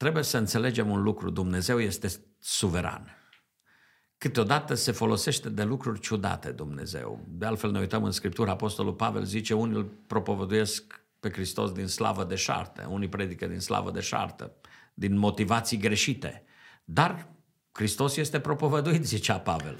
trebuie să înțelegem un lucru. Dumnezeu este suveran. Câteodată se folosește de lucruri ciudate Dumnezeu. De altfel ne uităm în Scriptură, Apostolul Pavel zice, unii îl propovăduiesc pe Hristos din slavă de șartă, unii predică din slavă de șartă, din motivații greșite. Dar Hristos este propovăduit, zicea Pavel.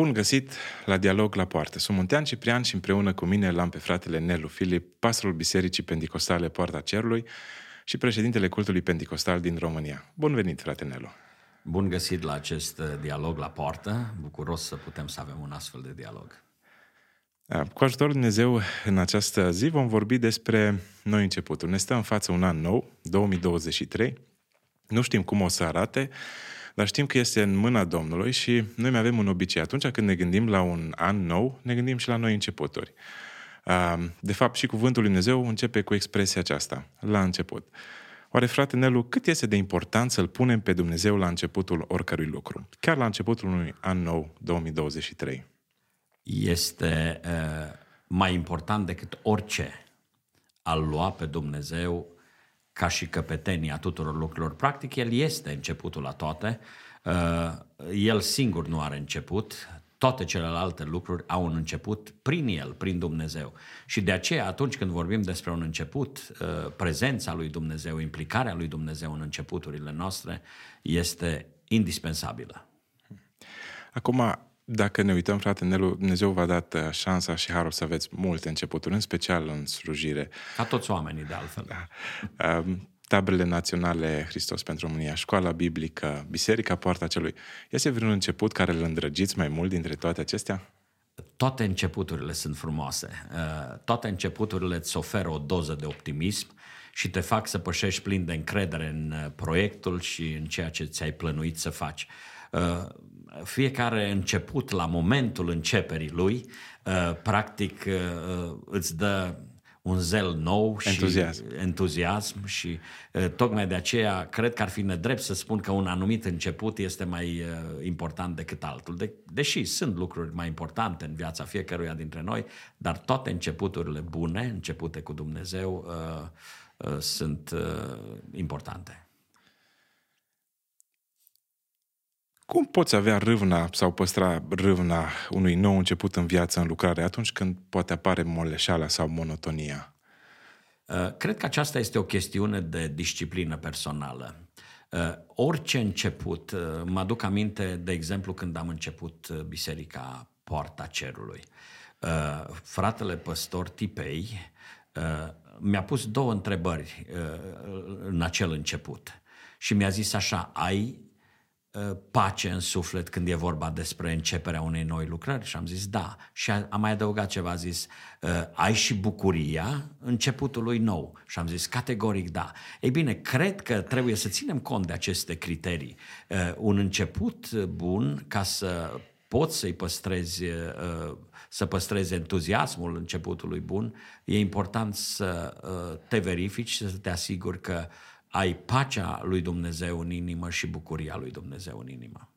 Bun găsit la Dialog la Poartă. Sunt Muntean Ciprian și împreună cu mine l-am pe fratele Nelu Filip, pastorul Bisericii Pentecostale Poarta Cerului și președintele cultului Pentecostal din România. Bun venit, frate Nelu! Bun găsit la acest uh, dialog la poartă. Bucuros să putem să avem un astfel de dialog. Da, cu ajutorul Dumnezeu, în această zi vom vorbi despre noi începuturi. Ne stă în față un an nou, 2023. Nu știm cum o să arate, dar știm că este în mâna Domnului și noi mai avem un obicei. Atunci când ne gândim la un an nou, ne gândim și la noi începuturi. De fapt, și cuvântul lui Dumnezeu începe cu expresia aceasta, la început. Oare, frate Nelu, cât este de important să-L punem pe Dumnezeu la începutul oricărui lucru? Chiar la începutul unui an nou, 2023. Este uh, mai important decât orice al lua pe Dumnezeu ca și căpetenia tuturor lucrurilor. Practic, El este începutul la toate. Uh, el singur nu are început, toate celelalte lucruri au un început prin El, prin Dumnezeu. Și de aceea, atunci când vorbim despre un început, uh, prezența lui Dumnezeu, implicarea lui Dumnezeu în începuturile noastre este indispensabilă. Acum, dacă ne uităm, frate Nelu, Dumnezeu v-a dat uh, șansa și harul să aveți multe începuturi, în special în slujire. Ca toți oamenii, de altfel. Da. Um, taberele naționale Hristos pentru România, școala biblică, Biserica Poarta Celui. Este vreun început care îl îndrăgiți mai mult dintre toate acestea? Toate începuturile sunt frumoase. Uh, toate începuturile îți oferă o doză de optimism și te fac să pășești plin de încredere în uh, proiectul și în ceea ce ți-ai plănuit să faci fiecare început la momentul începerii lui, uh, practic uh, îți dă un zel nou și entuziasm, entuziasm și uh, tocmai de aceea cred că ar fi nedrept să spun că un anumit început este mai important decât altul. De, deși sunt lucruri mai importante în viața fiecăruia dintre noi, dar toate începuturile bune, începute cu Dumnezeu, uh, uh, sunt uh, importante. Cum poți avea râvna sau păstra râvna unui nou început în viață, în lucrare, atunci când poate apare moleșala sau monotonia? Uh, cred că aceasta este o chestiune de disciplină personală. Uh, orice început, uh, mă aduc aminte, de exemplu, când am început Biserica Poarta Cerului. Fratele păstor Tipei mi-a pus două întrebări în acel început și mi-a zis așa, ai Uh, pace în suflet când e vorba despre începerea unei noi lucrări? Și am zis da. Și am mai adăugat ceva, a zis, uh, ai și bucuria începutului nou? Și am zis categoric da. Ei bine, cred că trebuie să ținem cont de aceste criterii. Uh, un început bun ca să poți să-i păstrezi, să păstrezi entuziasmul începutului bun, e important să te verifici și să te asiguri că ai pacea lui Dumnezeu în inimă și bucuria lui Dumnezeu în inimă.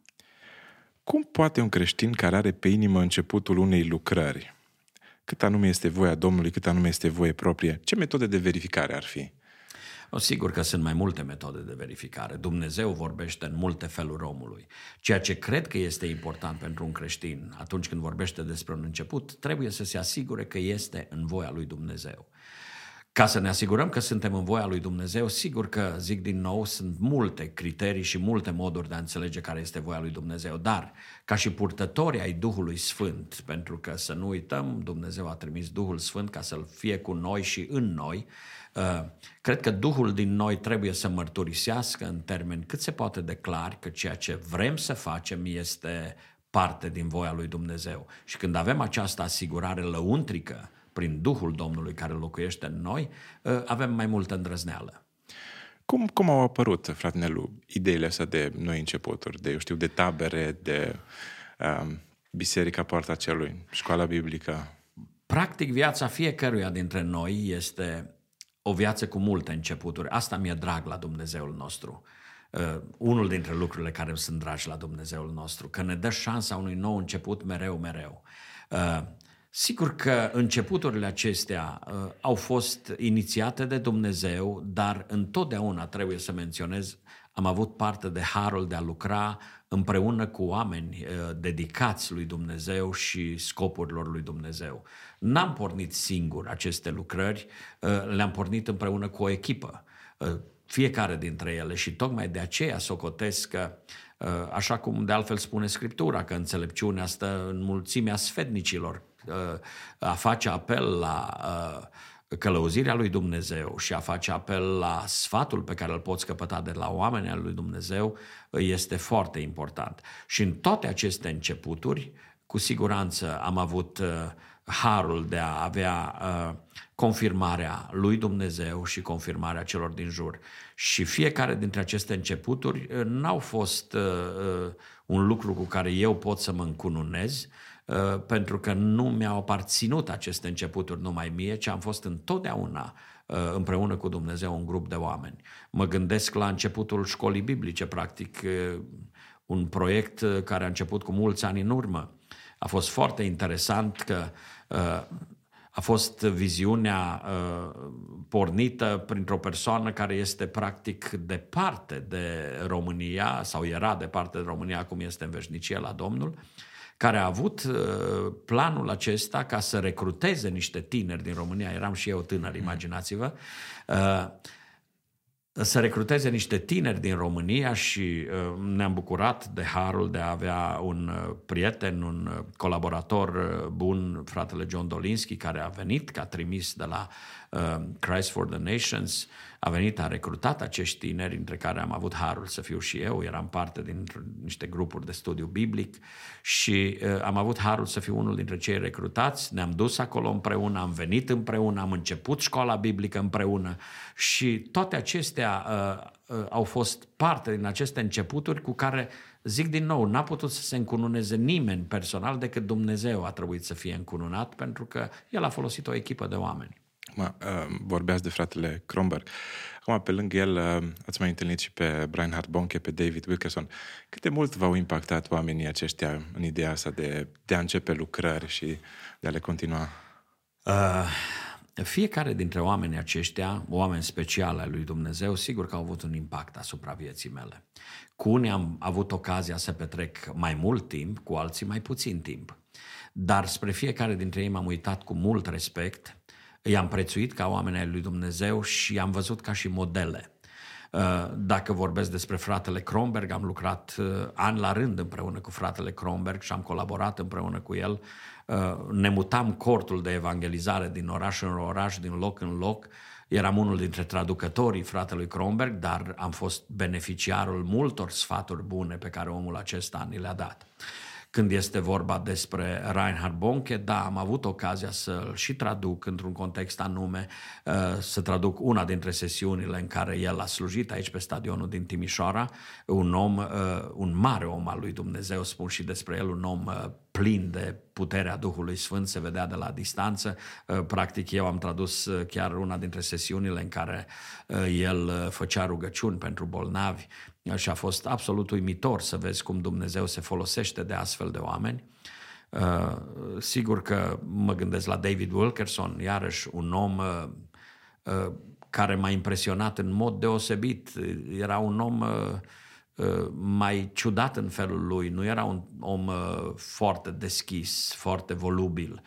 Cum poate un creștin care are pe inimă începutul unei lucrări, cât anume este voia Domnului, cât anume este voie proprie, ce metode de verificare ar fi? O, sigur că sunt mai multe metode de verificare. Dumnezeu vorbește în multe feluri omului. Ceea ce cred că este important pentru un creștin atunci când vorbește despre un început, trebuie să se asigure că este în voia lui Dumnezeu. Ca să ne asigurăm că suntem în voia lui Dumnezeu, sigur că, zic din nou, sunt multe criterii și multe moduri de a înțelege care este voia lui Dumnezeu, dar ca și purtători ai Duhului Sfânt, pentru că să nu uităm, Dumnezeu a trimis Duhul Sfânt ca să-L fie cu noi și în noi, uh, cred că Duhul din noi trebuie să mărturisească în termeni cât se poate de clar că ceea ce vrem să facem este parte din voia lui Dumnezeu. Și când avem această asigurare lăuntrică, prin Duhul Domnului care locuiește în noi, ă, avem mai multă îndrăzneală. Cum, cum au apărut, frate Nelu, ideile astea de noi începuturi, de, eu știu, de tabere, de um, Biserica Poarta Celui, școala biblică? Practic, viața fiecăruia dintre noi este o viață cu multe începuturi. Asta mi-e drag la Dumnezeul nostru. Uh, unul dintre lucrurile care îmi sunt dragi la Dumnezeul nostru, că ne dă șansa unui nou început mereu, mereu. Uh, sigur că începuturile acestea uh, au fost inițiate de Dumnezeu, dar întotdeauna trebuie să menționez, am avut parte de harul de a lucra împreună cu oameni uh, dedicați lui Dumnezeu și scopurilor lui Dumnezeu. N-am pornit singur aceste lucrări, uh, le-am pornit împreună cu o echipă. Uh, fiecare dintre ele și tocmai de aceea socotesc că, așa cum de altfel spune Scriptura, că înțelepciunea stă în mulțimea sfednicilor, a face apel la călăuzirea lui Dumnezeu și a face apel la sfatul pe care îl poți căpăta de la oamenii al lui Dumnezeu este foarte important. Și în toate aceste începuturi, cu siguranță am avut uh, harul de a avea uh, confirmarea lui Dumnezeu și confirmarea celor din jur. Și fiecare dintre aceste începuturi uh, n-au fost un lucru cu care eu pot să mă încununez, Uh, pentru că nu mi-au aparținut aceste începuturi numai mie, ci am fost întotdeauna uh, împreună cu Dumnezeu un grup de oameni. Mă gândesc la începutul școlii biblice, practic, uh, un proiect care a început cu mulți ani în urmă. A fost foarte interesant că a fost viziunea pornită printr-o persoană care este practic departe de România sau era departe de România, acum este în veșnicie la Domnul, care a avut uh, planul acesta ca să recruteze niște tineri din România, eram și eu tânăr, imaginați-vă, uh, să recruteze niște tineri din România și uh, ne-am bucurat de harul de a avea un prieten, un colaborator bun, fratele John Dolinski, care a venit ca trimis de la Christ for the Nations a venit, a recrutat acești tineri, între care am avut harul să fiu și eu, eram parte din niște grupuri de studiu biblic și uh, am avut harul să fiu unul dintre cei recrutați, ne-am dus acolo împreună, am venit împreună, am început școala biblică împreună și toate acestea uh, uh, au fost parte din aceste începuturi cu care Zic din nou, n-a putut să se încununeze nimeni personal decât Dumnezeu a trebuit să fie încununat pentru că El a folosit o echipă de oameni. Acum, uh, vorbeați de fratele Kronberg. Acum, pe lângă el, uh, ați mai întâlnit și pe Brian Bonke, pe David Wilkerson. Cât de mult v-au impactat oamenii aceștia în ideea asta de, de a începe lucrări și de a le continua? Uh, fiecare dintre oamenii aceștia, oameni speciale ai lui Dumnezeu, sigur că au avut un impact asupra vieții mele. Cu unii am avut ocazia să petrec mai mult timp, cu alții mai puțin timp. Dar spre fiecare dintre ei m-am uitat cu mult respect i-am prețuit ca oameni ai lui Dumnezeu și am văzut ca și modele. Uh, dacă vorbesc despre fratele Kronberg, am lucrat uh, ani la rând împreună cu fratele Kronberg și am colaborat împreună cu el. Uh, ne mutam cortul de evangelizare din oraș în oraș, din loc în loc. Eram unul dintre traducătorii fratelui Kronberg, dar am fost beneficiarul multor sfaturi bune pe care omul acesta ni le-a dat. Când este vorba despre Reinhard Bonke, da, am avut ocazia să-l și traduc într-un context anume, uh, să traduc una dintre sesiunile în care el a slujit aici pe stadionul din Timișoara, un om, uh, un mare om al lui Dumnezeu, spun și despre el, un om uh, plin de puterea Duhului Sfânt, se vedea de la distanță. Practic eu am tradus chiar una dintre sesiunile în care el făcea rugăciuni pentru bolnavi și a fost absolut uimitor să vezi cum Dumnezeu se folosește de astfel de oameni. Uh, sigur că mă gândesc la David Wilkerson, iarăși un om uh, uh, care m-a impresionat în mod deosebit. Era un om mai ciudat în felul lui, nu era un om foarte deschis, foarte volubil.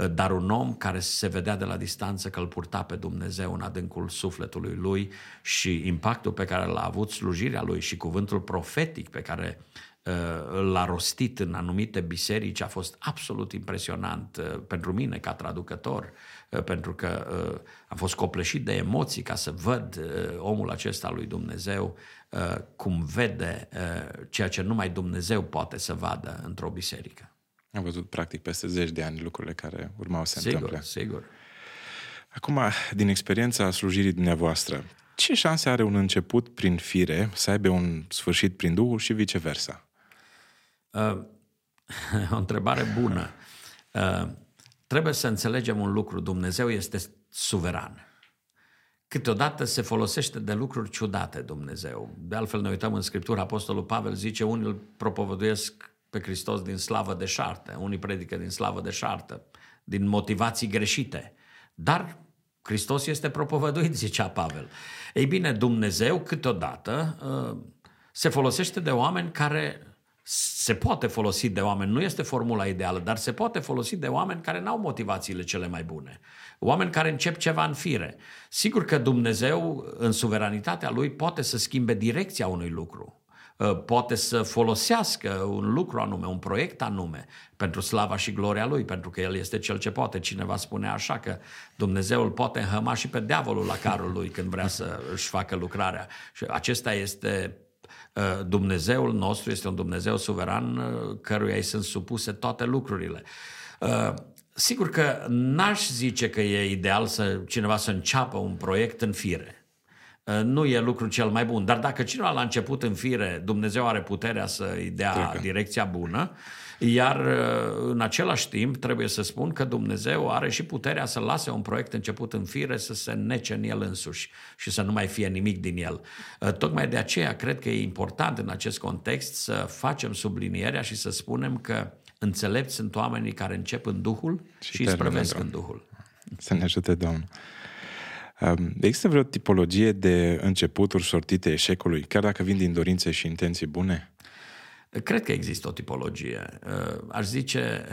Eh, dar un om care se vedea de la distanță că îl purta pe Dumnezeu în adâncul sufletului lui și impactul pe care l-a avut slujirea lui și cuvântul profetic pe care uh, l-a rostit în anumite biserici a fost absolut impresionant uh, pentru mine ca traducător, uh, pentru că am fost copleșit de emoții ca să văd omul acesta lui Dumnezeu cum vede ceea ce numai Dumnezeu poate să vadă într-o biserică. Am văzut practic peste zeci de ani lucrurile care urmau să se sigur, întâmple. Sigur, Acum, din experiența slujirii dumneavoastră, ce șanse are un început prin fire să aibă un sfârșit prin Duhul și viceversa? Uh, o întrebare bună. Uh, trebuie să înțelegem un lucru. Dumnezeu este suveran. câteodată se folosește de lucruri ciudate Dumnezeu. De altfel ne uităm în Scriptură, Apostolul Pavel zice, unii îl propovăduiesc pe Hristos din slavă de șartă, unii predică din slavă de șartă, din motivații greșite. Dar Hristos este propovăduit, zicea Pavel. Ei bine, Dumnezeu câteodată uh, se folosește de oameni care se poate folosi de oameni, nu este formula ideală, dar se poate folosi de oameni care n-au motivațiile cele mai bune. Oameni care încep ceva în fire. Sigur că Dumnezeu, în suveranitatea Lui, poate să schimbe direcția unui lucru. Uh, poate să folosească un lucru anume, un proiect anume, pentru slava și gloria Lui, pentru că El este Cel ce poate. Cineva spune așa că Dumnezeu îl poate înhăma și pe diavolul la carul Lui când vrea să își facă lucrarea. Și acesta este uh, Dumnezeul nostru, este un Dumnezeu suveran uh, căruia îi sunt supuse toate lucrurile. Sigur că n-aș zice că e ideal să cineva să înceapă un proiect în fire. Uh, nu e lucru cel mai bun. Dar dacă cineva la început în fire, Dumnezeu are puterea să-i dea Trecă. direcția bună, iar uh, în același timp trebuie să spun că Dumnezeu are și puterea să lase un proiect început în fire să se nece în el însuși și să nu mai fie nimic din el. Uh, tocmai de aceea cred că e important în acest context să facem sublinierea și să spunem că înțelepți sunt oamenii care încep în Duhul și, și îi sprăvesc în Duhul. Să ne ajute Domnul. Există vreo tipologie de începuturi sortite eșecului, chiar dacă vin din dorințe și intenții bune? Cred că există o tipologie. Uh, aș zice,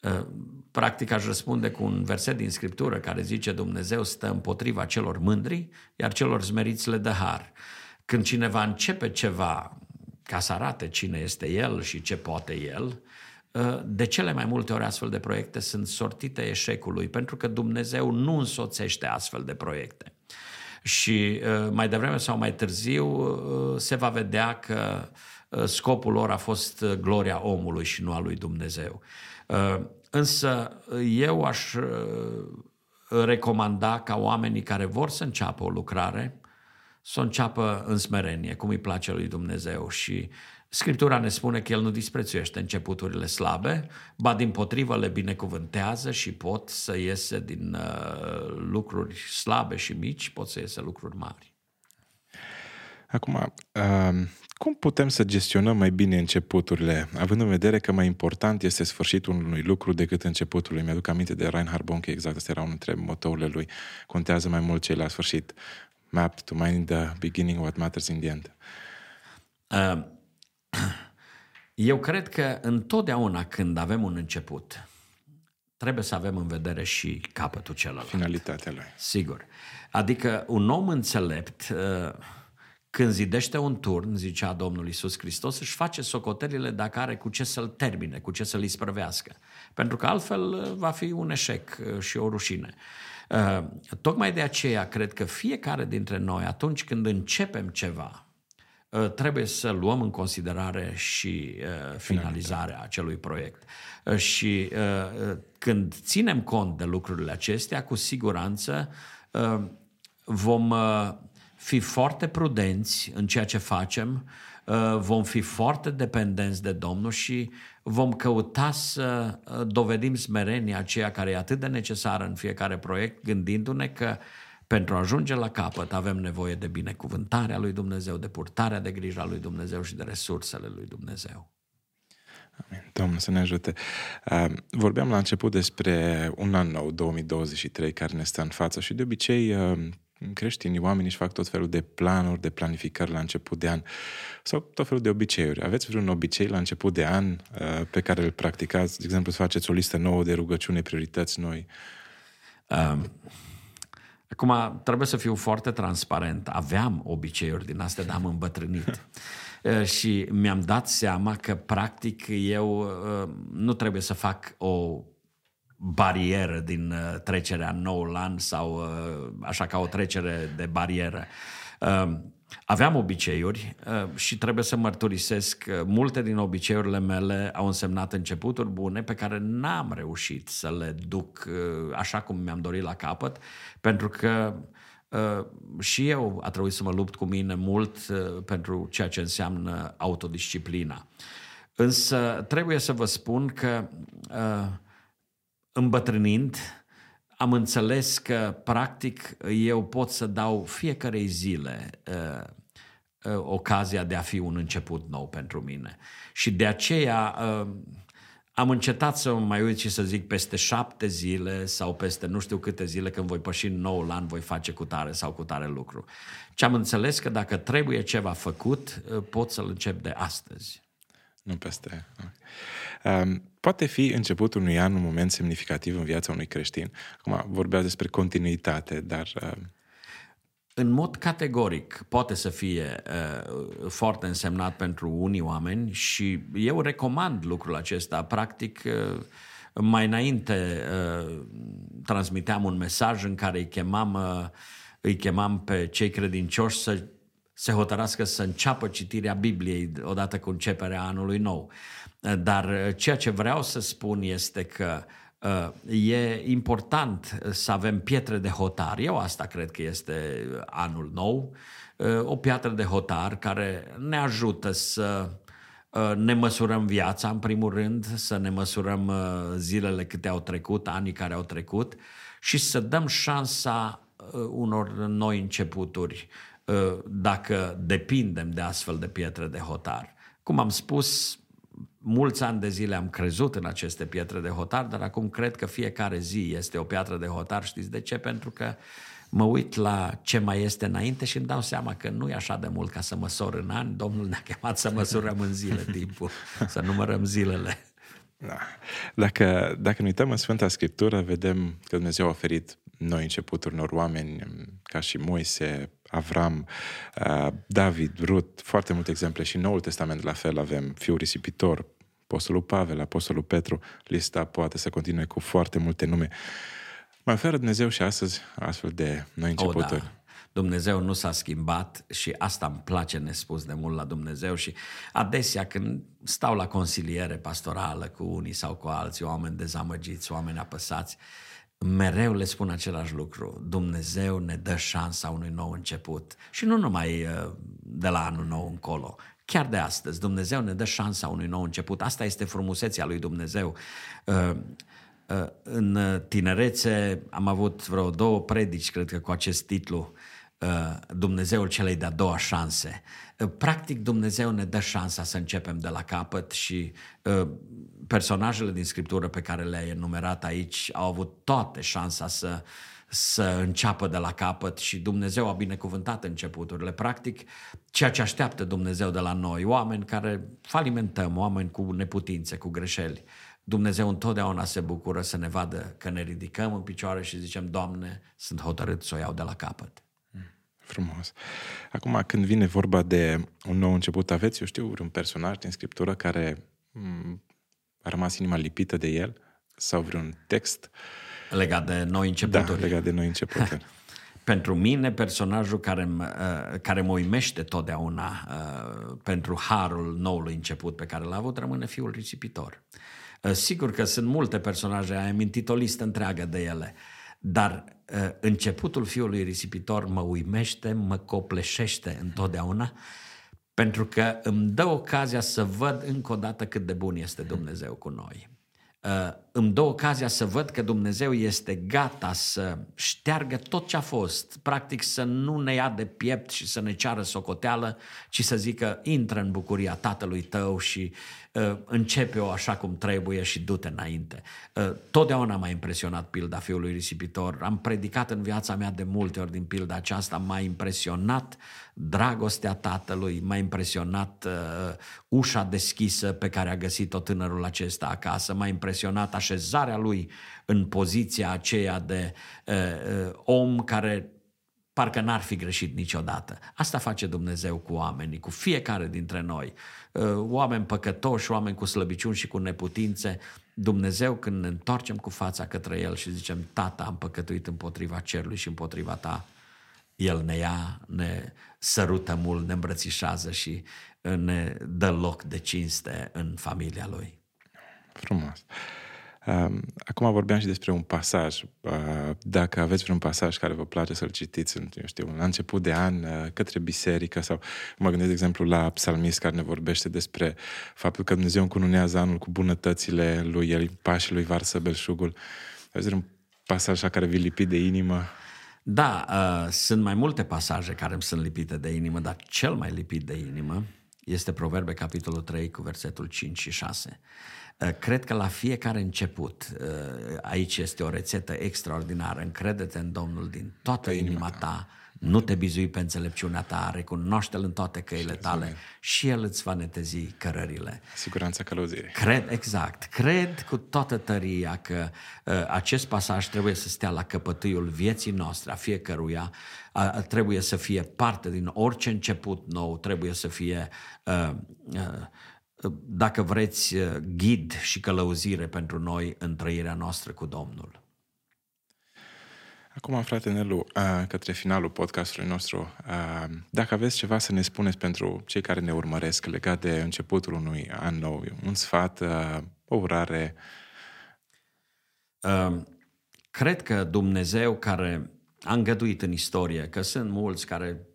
uh, practic aș răspunde cu un verset din Scriptură care zice Dumnezeu stă împotriva celor mândri, iar celor zmeriți le dă har. Când cineva începe ceva ca să arate cine este el și ce poate el, Uh, de cele mai multe ori astfel de proiecte sunt sortite eșecului, pentru că Dumnezeu nu însoțește astfel de proiecte. Și uh, mai devreme sau mai târziu uh, se va vedea că scopul lor a fost gloria omului și nu a lui Dumnezeu. Însă eu aș recomanda ca oamenii care vor să înceapă o lucrare să o înceapă în smerenie, cum îi place lui Dumnezeu și Scriptura ne spune că El nu disprețuiește începuturile slabe, ba din potrivă le binecuvântează și pot să iese din uh, lucruri slabe și mici, pot să iese lucruri mari. Acum, uh, cum putem să gestionăm mai bine începuturile, având în vedere că mai important este sfârșitul unui lucru decât începutul lui? Mi-aduc aminte de Reinhard Bonke, exact, asta era unul dintre motourile lui. Contează mai mult ce la sfârșit. Map to mind the beginning, what matters in the end. Uh, eu cred că întotdeauna când avem un început, trebuie să avem în vedere și capătul celălalt. Finalitatea lui. Sigur. Adică un om înțelept, uh, când zidește un turn, zicea Domnul Isus Hristos, își face socotelile dacă are cu ce să-l termine, cu ce să-l isprăvească. Pentru că altfel uh, va fi un eșec uh, și o rușine. Tocmai de aceea cred că fiecare dintre noi, atunci când începem ceva, Uh, trebuie să luăm în considerare și uh, finalizarea acelui proiect. Uh, și când ținem cont de lucrurile acestea, cu siguranță vom fi foarte prudenți în ceea ce facem, vom fi foarte dependenți de Domnul și vom căuta să dovedim smerenia aceea care e atât de necesară în fiecare proiect, gândindu-ne că uh, pentru a ajunge la capăt avem nevoie de binecuvântarea lui Dumnezeu, de purtarea de grijă lui Dumnezeu și de resursele lui Dumnezeu. Amin. Domnul să ne ajute. Uh, vorbeam la început despre un an nou, 2023, care ne stă în față și de obicei uh, creștinii, oamenii își fac tot felul de planuri, de planificări la început de an sau tot felul de obiceiuri. Aveți vreun obicei la început de an uh, pe care îl practicați? De exemplu, să faceți o listă nouă de rugăciune, priorități noi? Um Acum, trebuie să fiu foarte transparent. Aveam obiceiuri din astea, dar am îmbătrânit. și mi-am dat seama că, practic, eu nu trebuie să fac o barieră din trecerea în noul an sau așa ca o trecere de barieră. Aveam obiceiuri uh, și trebuie să mărturisesc că multe din obiceiurile mele au însemnat începuturi bune pe care n-am reușit să le duc uh, așa cum mi-am dorit la capăt, pentru că uh, și eu a trebuit să mă lupt cu mine mult pentru ceea ce înseamnă autodisciplina. Însă trebuie să vă spun că îmbătrânind, am înțeles că, practic, eu pot să dau fiecarei zile uh, uh, ocazia de a fi un început nou pentru mine. Și de aceea uh, am încetat să mai uit și să zic peste șapte zile sau peste nu știu câte zile când voi păși în noul an voi face cu tare sau cu tare lucru. Ce am înțeles că dacă trebuie ceva făcut, uh, pot să-l încep de astăzi. Nu peste. Um, poate fi începutul unui an un moment semnificativ în viața unui creștin. Acum vorbea despre continuitate, dar... Uh... În mod categoric poate să fie uh, foarte însemnat pentru unii oameni și eu recomand lucrul acesta. Practic, uh, mai înainte uh, transmiteam un mesaj în care îi chemam, uh, îi chemam pe cei credincioși să se hotărască să înceapă citirea Bibliei odată cu începerea anului nou. Dar uh, ceea ce vreau să spun este că uh, e important să avem pietre de hotar. Eu asta cred că este anul nou. Uh, o piatră de hotar care ne ajută să ne măsurăm viața, în primul rând, să ne măsurăm zilele câte au trecut, anii care au trecut și să dăm șansa unor noi începuturi dacă depindem de astfel de pietre de hotar. Cum am spus, mulți ani de zile am crezut în aceste pietre de hotar, dar acum cred că fiecare zi este o piatră de hotar. Știți de ce? Pentru că mă uit la ce mai este înainte și îmi dau seama că nu e așa de mult ca să măsor în ani. Domnul ne-a chemat să măsurăm în zile timpul, să numărăm zilele. Da. Dacă, dacă ne uităm în Sfânta Scriptură, vedem că Dumnezeu a oferit noi începuturi unor oameni ca și Moise, Avram, uh, David, Rut, foarte multe exemple și în Noul Testament la fel avem fiul risipitor, Apostolul Pavel, Apostolul Petru, lista poate să continue cu foarte multe nume. Mai oferă Dumnezeu și astăzi astfel de noi începuturi. Oh, da. Dumnezeu nu s-a schimbat și asta îmi place nespus de mult la Dumnezeu și adesea când stau la consiliere pastorală cu unii sau cu alții, oameni dezamăgiți, oameni apăsați, mereu le spun același lucru. Dumnezeu ne dă șansa unui nou început. Și nu numai uh, de la anul nou încolo. Chiar de astăzi, Dumnezeu ne dă șansa unui nou început. Asta este frumusețea lui Dumnezeu. Uh, uh, în tinerețe am avut vreo două predici, cred că cu acest titlu, Dumnezeul celei de-a doua șanse. Practic Dumnezeu ne dă șansa să începem de la capăt și personajele din scriptură pe care le-ai enumerat aici au avut toate șansa să, să înceapă de la capăt și Dumnezeu a binecuvântat începuturile. Practic, ceea ce așteaptă Dumnezeu de la noi, oameni care falimentăm, oameni cu neputințe, cu greșeli, Dumnezeu întotdeauna se bucură să ne vadă că ne ridicăm în picioare și zicem, Doamne, sunt hotărât să o iau de la capăt. Frumos. Acum, când vine vorba de un nou început, aveți, eu știu, un personaj din Scriptură care a rămas inima lipită de el sau vreun text legat de noi începuturi. Da, legat de noi începuturi. pentru mine, personajul care, uh, care mă uimește totdeauna uh, pentru harul noului început pe care l-a avut rămâne fiul risipitor. Uh, sigur că sunt multe personaje, ai amintit o listă întreagă de ele, dar începutul fiului risipitor mă uimește, mă copleșește întotdeauna pentru că îmi dă ocazia să văd încă o dată cât de bun este Dumnezeu cu noi. Uh, îmi dă ocazia să văd că Dumnezeu este gata să șteargă tot ce a fost, practic să nu ne ia de piept și să ne ceară socoteală, ci să zică intră în bucuria tatălui tău și uh, începe-o așa cum trebuie și du-te înainte. Uh, totdeauna m-a impresionat pilda fiului risipitor, am predicat în viața mea de multe ori din pilda aceasta, m-a impresionat dragostea tatălui, m-a impresionat uh, ușa deschisă pe care a găsit-o tânărul acesta acasă, m-a impresionat așezarea lui în poziția aceea de uh, uh, om care parcă n-ar fi greșit niciodată. Asta face Dumnezeu cu oamenii, cu fiecare dintre noi. Uh, oameni păcătoși, oameni cu slăbiciuni și cu neputințe. Dumnezeu când ne întoarcem cu fața către El și zicem, Tata, am păcătuit împotriva cerului și împotriva Ta, El ne ia, ne sărută mult, ne îmbrățișează și ne dă loc de cinste în familia Lui. Frumos. Acum vorbeam și despre un pasaj. Dacă aveți vreun pasaj care vă place să-l citiți, eu știu, la început de an, către biserică sau mă gândesc, de exemplu, la psalmist care ne vorbește despre faptul că Dumnezeu încununează anul cu bunătățile lui, el pașii lui varsă belșugul. Aveți un pasaj care vi lipit de inimă? Da, uh, sunt mai multe pasaje care îmi sunt lipite de inimă, dar cel mai lipit de inimă este Proverbe, capitolul 3, cu versetul 5 și 6. Uh, cred că la fiecare început, uh, aici este o rețetă extraordinară, încredete în Domnul din toată inima ta, nu te bizui pe înțelepciunea ta, recunoaște-L în toate căile tale și El îți va netezi cărările. Siguranța călăuzirii. Cred, exact. Cred cu toată tăria că uh, acest pasaj trebuie să stea la căpătâiul vieții noastre, a fiecăruia, uh, trebuie să fie parte din orice început nou, trebuie să fie uh, uh, dacă vreți, uh, ghid și călăuzire pentru noi în trăirea noastră cu Domnul. Acum, frate Nelu, către finalul podcastului nostru, dacă aveți ceva să ne spuneți pentru cei care ne urmăresc legat de începutul unui an nou, un sfat, o urare? Cred că Dumnezeu care a îngăduit în istorie, că sunt mulți care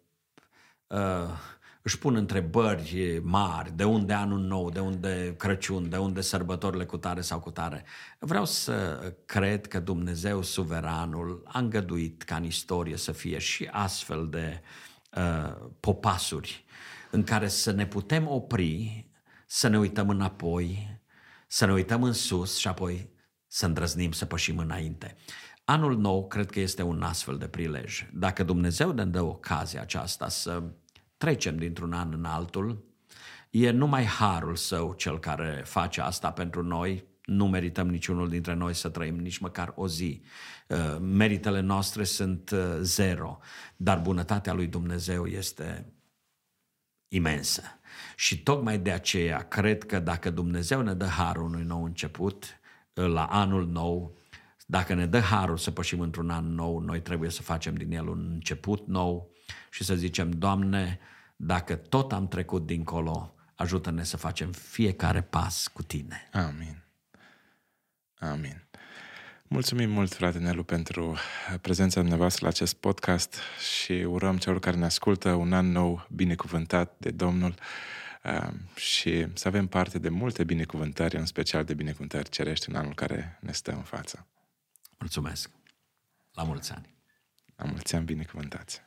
își pun întrebări mari, de unde anul nou, de unde Crăciun, de unde sărbătorile cu tare sau cu tare. Vreau să cred că Dumnezeu suveranul a îngăduit ca în istorie să fie și astfel de uh, popasuri în care să ne putem opri, să ne uităm înapoi, să ne uităm în sus și apoi să îndrăznim să pășim înainte. Anul nou cred că este un astfel de prilej. Dacă Dumnezeu ne dă ocazia aceasta să trecem dintr-un an în altul, e numai harul său cel care face asta pentru noi, nu merităm niciunul dintre noi să trăim nici măcar o zi. Uh, meritele noastre sunt uh, zero, dar bunătatea lui Dumnezeu este imensă. Și tocmai de aceea cred că dacă Dumnezeu ne dă harul unui nou început, uh, la anul nou, dacă ne dă harul să pășim într-un an nou, noi trebuie să facem din el un început nou, și să zicem, Doamne, dacă tot am trecut dincolo, ajută-ne să facem fiecare pas cu Tine. Amin. Amin. Mulțumim mult, frate Nelu, pentru prezența dumneavoastră la acest podcast și urăm celor care ne ascultă un an nou binecuvântat de Domnul uh, și să avem parte de multe binecuvântări, în special de binecuvântări cerești în anul care ne stă în față. Mulțumesc! La mulți ani! La mulți ani binecuvântați!